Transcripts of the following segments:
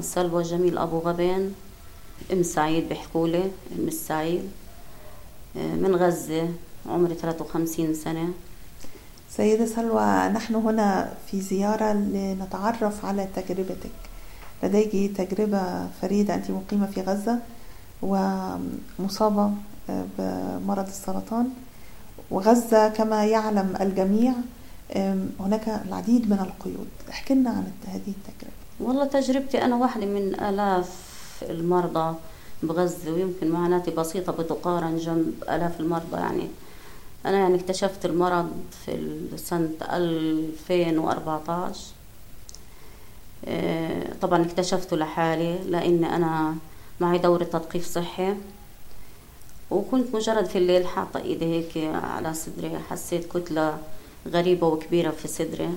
سلوى جميل أبو غبن أم سعيد بحكولي أم السعيد آه، من غزة عمري 53 سنة. سيدة سلوى نحن هنا في زيارة لنتعرف على تجربتك. لديك تجربة فريدة أنت مقيمة في غزة ومصابة آه، بمرض السرطان. وغزة كما يعلم الجميع هناك العديد من القيود. احكي لنا عن هذه التجربة. والله تجربتي أنا واحدة من آلاف المرضى بغزة ويمكن معاناتي بسيطة بتقارن جنب آلاف المرضى يعني. أنا يعني اكتشفت المرض في سنة 2014 آه، طبعا اكتشفته لحالي لأن أنا معي دورة تثقيف صحي. وكنت مجرد في الليل حاطة إيدي هيك على صدري حسيت كتلة غريبة وكبيرة في صدري.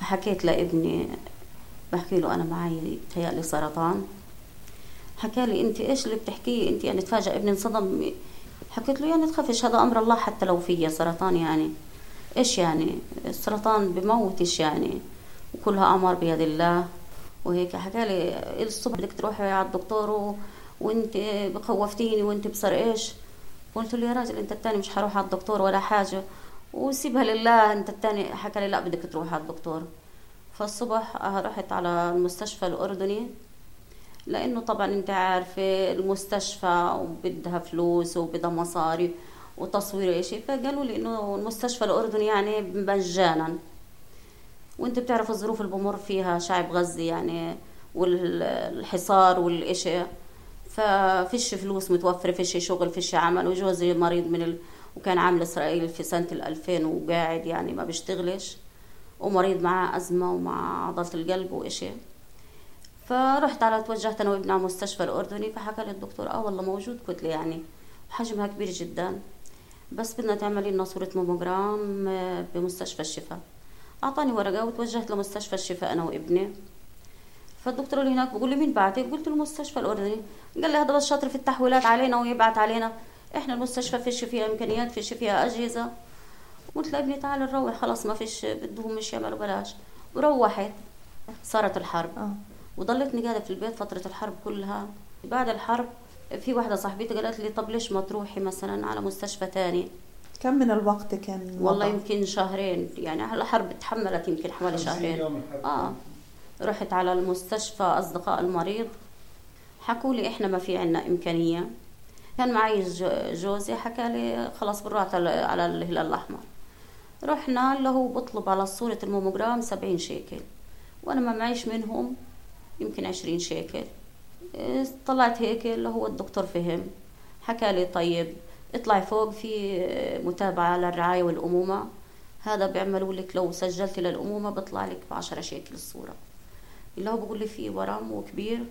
فحكيت لابني بحكي له أنا معي تهيألي سرطان. حكى لي أنت إيش اللي بتحكيه؟ أنت يعني تفاجأ ابني انصدم. حكيت له يعني تخافش هذا أمر الله حتى لو فيا سرطان يعني. إيش يعني؟ السرطان بموتش يعني؟ وكلها أمر بيد الله. وهيك حكى لي الصبح بدك تروحي على الدكتور. وانت بخوفتيني وانت بصر إيش؟ قلت له يا راجل أنت التاني مش حروح على الدكتور ولا حاجة. وسيبها لله أنت التاني حكى لي لا بدك تروح على الدكتور. فالصبح رحت على المستشفى الأردني لأنه طبعا أنت عارفة المستشفى وبدها فلوس وبدها مصاري وتصوير إشي فقالوا لي إنه المستشفى الأردني يعني مجانا. وأنت بتعرف الظروف اللي بمر فيها شعب غزة يعني والحصار والإشي. ففيش فلوس متوفرة فيش شغل فيش عمل. وجوزي مريض من ال... وكان عامل إسرائيل في سنة الألفين وقاعد يعني ما بيشتغلش. ومريض معاه أزمة ومع عضلة القلب وإشي. فرحت على توجهت أنا وابني على مستشفى الأردني فحكى لي الدكتور آه والله موجود. كتلة يعني حجمها كبير جدا. بس بدنا تعملي لنا صورة ماموجرام آه، بمستشفى الشفاء. أعطاني ورقة وتوجهت لمستشفى الشفاء أنا وابني. فالدكتور اللي هناك بقول لي مين بعتك؟ قلت له المستشفى الأردني. قال لي هذا بس شاطر في التحويلات علينا ويبعت علينا. إحنا المستشفى فيش فيها إمكانيات فيش فيها أجهزة. قلت لابني تعال نروح. خلاص ما فيش بدهم مش يعملوا بلاش. وروحت. صارت الحرب. آه. وضلتني قاعدة في البيت فترة الحرب كلها. بعد الحرب في واحدة صاحبتي قالت لي طب ليش ما تروحي مثلا على مستشفى تاني؟ كم من الوقت كان والله يمكن شهرين. يعني الحرب تحملت يمكن حوالي شهرين. آه. رحت على المستشفى أصدقاء المريض. حكوا لي إحنا ما في عنا إمكانية. كان معي جوزي حكى لي خلاص بنروح على الهلال الأحمر. رحنا له بطلب على صورة الموموجرام سبعين شيكل وأنا ما معيش منهم يمكن عشرين شيكل. طلعت هيك اللي هو الدكتور فهم حكى لي طيب اطلعي فوق في متابعة للرعاية والأمومة. هذا بيعملوا لك لو سجلت للأمومة بيطلع لك بعشرة شيكل الصورة. اللي هو بقول لي في ورم وكبير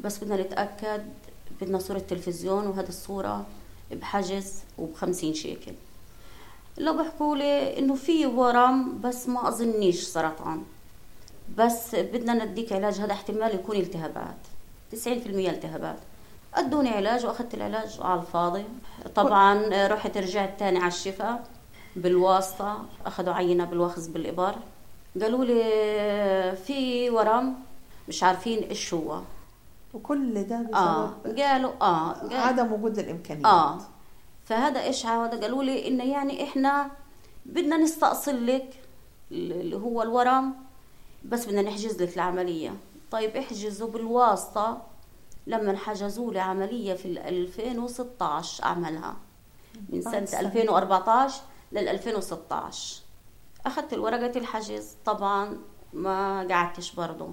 بس بدنا نتأكد بدنا صورة تلفزيون وهذه الصورة بحجز وبخمسين شيكل. لو بحكوا لي إنه في ورم بس ما أظنيش سرطان بس بدنا نديك علاج هذا احتمال يكون التهابات. 90% التهابات. أدوني علاج وأخذت العلاج على الفاضي. طبعا رحت رجعت تاني على الشفاء بالواسطة أخذوا عينة بالوخز بالإبر. قالوا لي في ورم مش عارفين إيش هو. وكل ده بسبب آه قالوا آه قال عدم وجود الإمكانيات. آه فهذا إيش هذا قالوا لي إنه يعني إحنا بدنا نستأصل لك اللي هو الورم بس بدنا نحجز لك العملية. طيب احجزوا بالواسطة لما حجزوا لي عملية في 2016 أعملها. من سنة 2014 لل 2016 أخذت الورقة الحجز. طبعا ما قعدتش برضه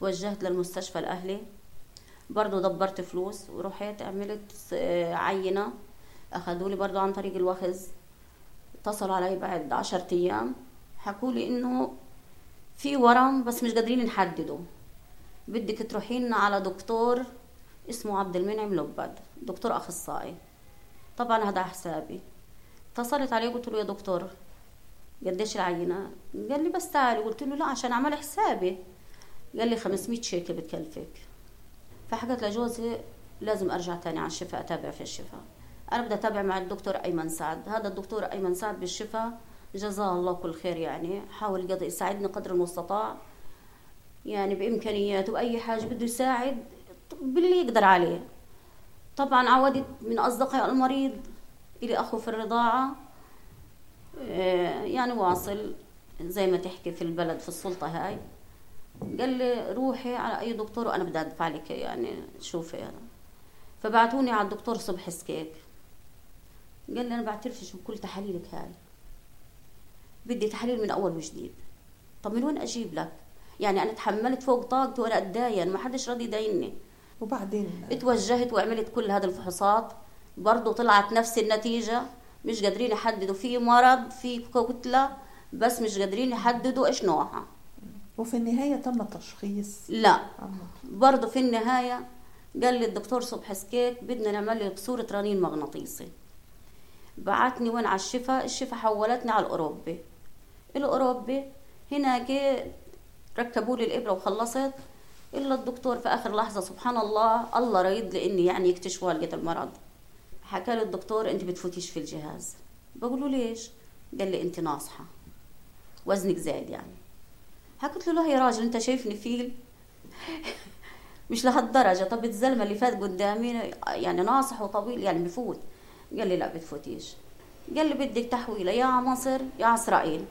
توجهت للمستشفى الأهلي. برضه دبرت فلوس ورحت عملت عينة. أخذوا لي برضه عن طريق الوخز اتصلوا علي بعد عشرة أيام حكوا لي إنه في ورم بس مش قادرين نحدده. بدك تروحين على دكتور اسمه عبد المنعم لبد دكتور أخصائي. طبعا هذا حسابي. اتصلت عليه قلت له يا دكتور قديش العينة؟ قال لي بس تعالي. قلت له لا عشان أعمل حسابي. قال لي 500 شيكل بتكلفك. فحكت لجوزي لازم أرجع تاني على الشفاء أتابع في الشفاء. أنا بدي أتابع مع الدكتور أيمن سعد. هذا الدكتور أيمن سعد بالشفاء. جزاه الله كل خير يعني. حاول يساعدني قدر المستطاع. يعني بإمكانياته. باي حاجة بده يساعد باللي يقدر عليه. طبعا عودت من أصدقاء المريض الي اخو في الرضاعة آه، يعني واصل زي ما تحكي في البلد في السلطة هاي. قال لي روحي على أي دكتور وأنا بدي أدفع لك يعني شوفي. أنا فبعتوني على الدكتور صبحي سكيك. قال لي أنا بعترفش بكل تحاليلك هاي. بدي تحاليل من أول وجديد. طب من وين أجيب لك؟ يعني أنا تحملت فوق طاقتي وأنا أتداين ما حدش راضي يداينني وبعدين؟ اتوجهت وعملت كل هذه الفحوصات. برضه طلعت نفس النتيجة. مش قادرين يحددوا في مرض في كتلة بس مش قادرين يحددوا إيش نوعها. وفي النهاية تم تشخيص لا. برضه في النهاية قال لي الدكتور صبحي سكيك بدنا نعمل لك صورة رنين مغناطيسي. بعتني وين على الشفا الشفا حولتني على الأوروبي. الأوروبي هناك ركبوا لي الإبرة وخلصت. إلا الدكتور في آخر لحظة سبحان الله الله رايد لي إني يعني يكتشفوا لقيت المرض. حكى لي الدكتور أنت بتفوتيش في الجهاز. بقول له ليش؟ قال لي أنت ناصحة. وزنك زايد يعني. حكيت له لا يا راجل أنت شايفني فيل؟ مش لهالدرجة. طب الزلمة اللي فات قدامي يعني ناصح وطويل يعني بفوت. قال لي لا بتفوتيش. قال لي بدك تحويلة يا مصر يا على إسرائيل.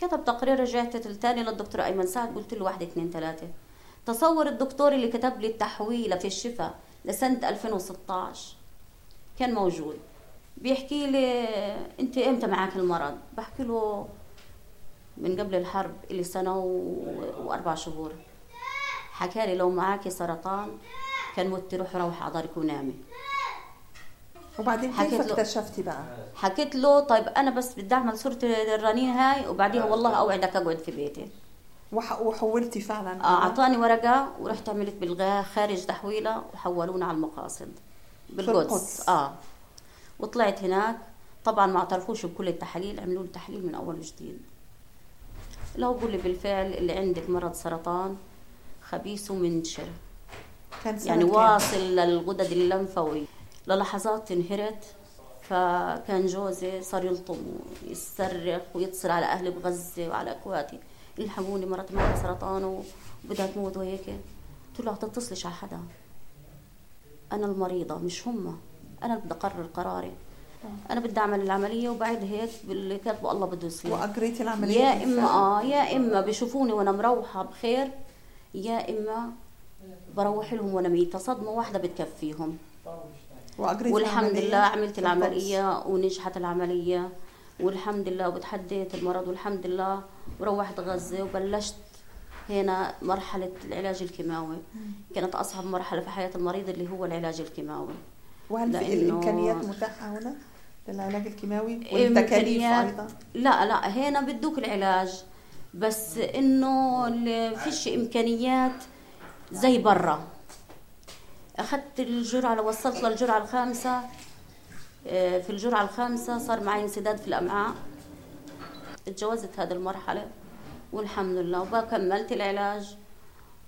كتب تقرير رجعت تاني للدكتور أيمن سعد قلت له واحد اتنين تلاتة تصور الدكتور اللي كتب لي التحويلة في الشفاء لسنة 2016 كان موجود. بيحكي لي أنت إمتى معك المرض؟ بحكي له من قبل الحرب اللي سنة و... وأربع شهور. حكى لي لو معاكي سرطان كان مت روحي روحي على دارك ونامي. وبعدين كيف اكتشفتي بقى؟ حكيت له طيب أنا بس بدي أعمل صورة الرنين هاي وبعديها والله أوعدك أقعد في بيتي. وح- وحولتي فعلا آه، أعطاني ورقة ورحت عملت بالغاء خارج تحويلة وحولونا على المقاصد. بالقدس. القدس. آه. وطلعت هناك. طبعا ما اعترفوش بكل التحاليل عملوا لي تحليل من أول وجديد. لو بقول لي بالفعل اللي عندك مرض سرطان خبيث ومنتشر يعني؟ واصل للغدد اللمفاوية للحظات انهرت فكان جوزي صار يلطم ويصرخ ويتصل على أهلي بغزة وعلى اخواتي الحقوني مرتي معها سرطان وبدها تموت وهيك. قلت له تتصلش على حدا؟ أنا المريضة مش هم أنا بدي أقرر قراري. أنا بدي أعمل العملية وبعد هيك باللي كاتبه الله بده يصير. واجريتي العملية يا؟ اما آه يا إما بيشوفوني وأنا مروحة بخير يا إما بروح لهم وأنا ميتة صدمة واحدة بتكفيهم. واجريتي والحمد العملية لله عملت. العملية ونجحت العملية. والحمد لله وتحديت المرض والحمد لله. وروحت غزة وبلشت هنا مرحلة العلاج الكيماوي. كانت أصعب مرحلة في حياة المريض اللي هو العلاج الكيماوي. وهل في الامكانيات متاحة هنا للعلاج الكيماوي والتكاليف إمكانيات- أيضا؟ لا لا هنا بدوك العلاج. بس ال- فيش إمكانيات زي برا. أخذت الجرعة وصلت للجرعة الخامسة آه، في الجرعة الخامسة صار معي انسداد في الأمعاء. اتجاوزت هذه المرحلة والحمد لله. وبقى كملت العلاج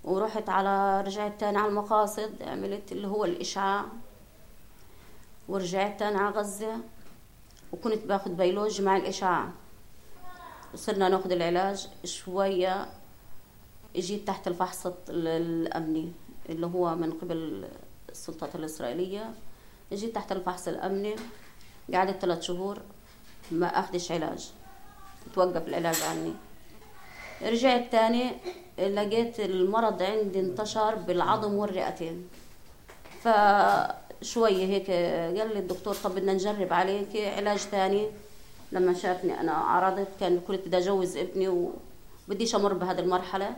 ورحت على رجعت تاني على المقاصد عملت اللي هو الإشعاع ورجعت تاني على غزة وكنت باخذ بيولوجي مع الإشعاع. وصرنا ناخذ العلاج شوية جيت تحت الفحص الأمني. اللي هو من قبل السلطات الإسرائيلية. جيت تحت الفحص الأمني. قعدت ثلاث شهور ما أخدش علاج. توقف العلاج عني. رجعت تاني لقيت المرض عندي انتشر بالعظم والرئتين. فشوية هيك قال لي الدكتور طب بدنا نجرب عليك علاج ثاني لما شافني أنا عرضت كان كنت بدي أجوز ابني وبديش أمر بهذه المرحلة.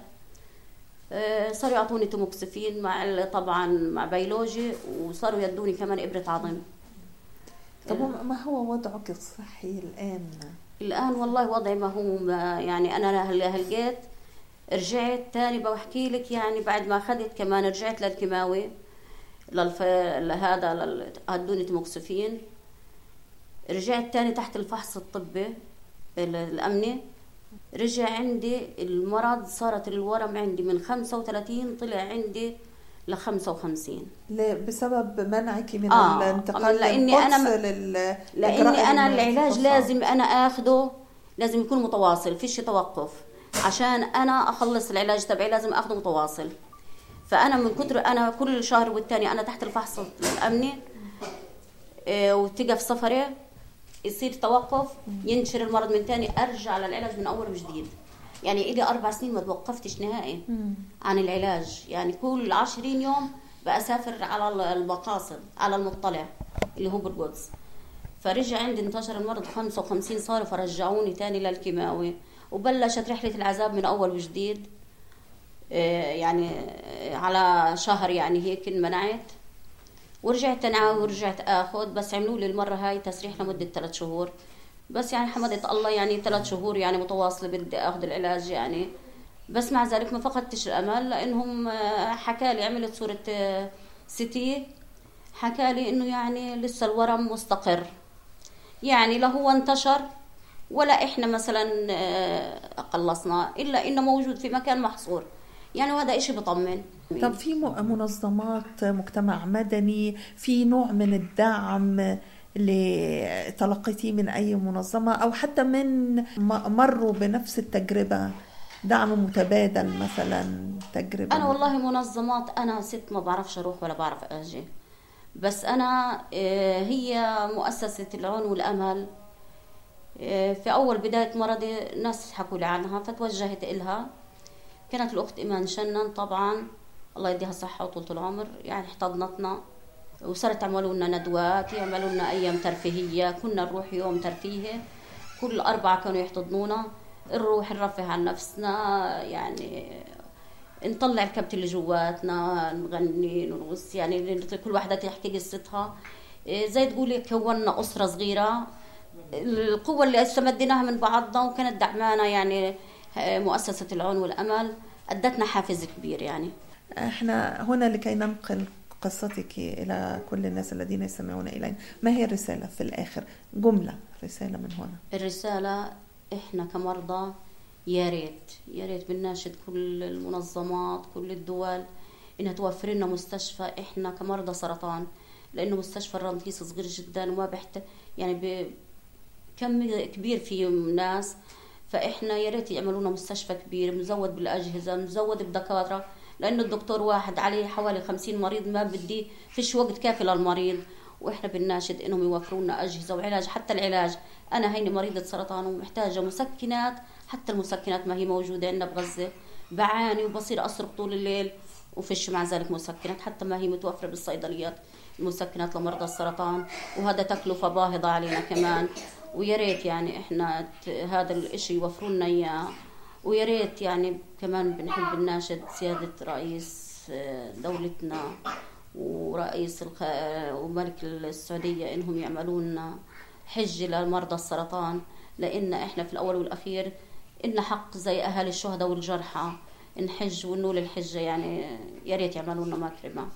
صاروا يعطوني توموكسفين مع طبعا مع بيولوجي وصاروا يدوني كمان إبرة عظم طب ما هو وضعك الصحي الآن؟ الآن والله وضعي ما هو ما يعني أنا هل- هلقيت رجعت تاني بحكي لك يعني بعد ما أخذت كمان رجعت للكيماوي للف... لهذا لل... هدوني تموكسفين رجعت تاني تحت الفحص الطبي ال- الأمني. رجع عندي المرض صارت الورم عندي من 35 طلع عندي ل 55 ل- بسبب منعك من آه، الانتقال لأني للقدس أنا- لل لأني أنا العلاج. لازم أنا آخده لازم يكون متواصل فيش توقف. عشان أنا أخلص العلاج تبعي لازم اخذه متواصل. فأنا من كتر أنا كل شهر والتاني أنا تحت الفحص الأمني آه، وتقف سفري. يصير توقف ينشر المرض من تاني أرجع للعلاج من أول وجديد. يعني إلي أربع سنين ما توقفتش نهائي عن العلاج. يعني كل عشرين يوم بأسافر على المقاصد على المطلع اللي هو بالقدس فرجع عندي انتشر المرض 55 صار فرجعوني تاني للكيماوي. وبلشت رحلة العذاب من أول وجديد. آه، يعني آه، على شهر يعني هيك انمنعت. ورجعت انعاوي ورجعت آخذ بس عملوا لي المرة هاي تسريح لمدة ثلاث شهور. بس يعني حمدت الله يعني ثلاث شهور يعني متواصلة بدي آخذ العلاج يعني. بس مع ذلك ما فقدتش الأمل لأنهم آه، حكى لي عملت صورة سيتي حكى لي إنه يعني لسه الورم مستقر. يعني لا هو انتشر ولا إحنا مثلا قلصنا إلا إنه موجود في مكان محصور. يعني وهذا إشي بطمن. طب في منظمات مجتمع مدني في نوع من الدعم اللي تلقيتيه من أي منظمة أو حتى من مروا بنفس التجربة؟ دعم متبادل مثلا تجربة. أنا والله منظمات أنا ست ما بعرفش أروح ولا بعرف أجي. بس أنا آه، هي مؤسسة العون والأمل. آه، في أول بداية مرضي ناس حكوا لي عنها فتوجهت إلها. كانت الأخت إيمان شنن طبعا الله يديها الصحة وطولة العمر يعني احتضنتنا وصارت تعملوا لنا ندوات يعملوا لنا أيام ترفيهية كنا نروح يوم ترفيهي كل أربعة كانوا يحتضنونا نروح نرفه عن نفسنا يعني نطلع الكبت اللي جواتنا نغني نرقص يعني كل واحدة تحكي قصتها. زي تقولي كونا أسرة صغيرة القوة اللي استمديناها من بعضنا وكانت دعمانا يعني مؤسسة العون والأمل أدتنا حافز كبير يعني. إحنا هنا لكي ننقل قصتك إلى كل الناس الذين يستمعون إلينا. ما هي الرسالة في الآخر؟ جملة رسالة من هنا. الرسالة إحنا كمرضى يا ريت يا ريت بنناشد كل المنظمات كل الدول إنها توفر لنا مستشفى. إحنا كمرضى سرطان لأنه مستشفى الرمسيس صغير جدا وما بحت يعني كم كبير فيه ناس فإحنا يا ريت يعملوا لنا مستشفى كبير مزود بالأجهزة مزود بدكاتره لأنه الدكتور واحد عليه حوالي 50 مريض ما بدي فيش وقت كافي للمريض. وإحنا بنناشد إنهم يوفروا لنا أجهزة وعلاج حتى العلاج. أنا هيني مريضة سرطان ومحتاجة مسكنات حتى المسكنات ما هي موجودة عندنا بغزة. بعاني وبصير اصرخ طول الليل وفيش مع ذلك مسكنات حتى ما هي متوفرة بالصيدليات. المسكنات لمرضى السرطان وهذا تكلفة باهظة علينا كمان. ويا ريت يعني إحنا هذا الإشي يوفروا لنا إياه. ويا ريت يعني كمان بنحب نناشد سيادة رئيس آه، دولتنا ورئيس الخ... وملك السعودية إنهم يعملوا لنا حج لمرضى السرطان. لأن إحنا في الأول والأخير إلنا حق زي أهالي الشهداء والجرحى. نحج ونول الحجة يعني يا ريت يعملوا لنا مكرمة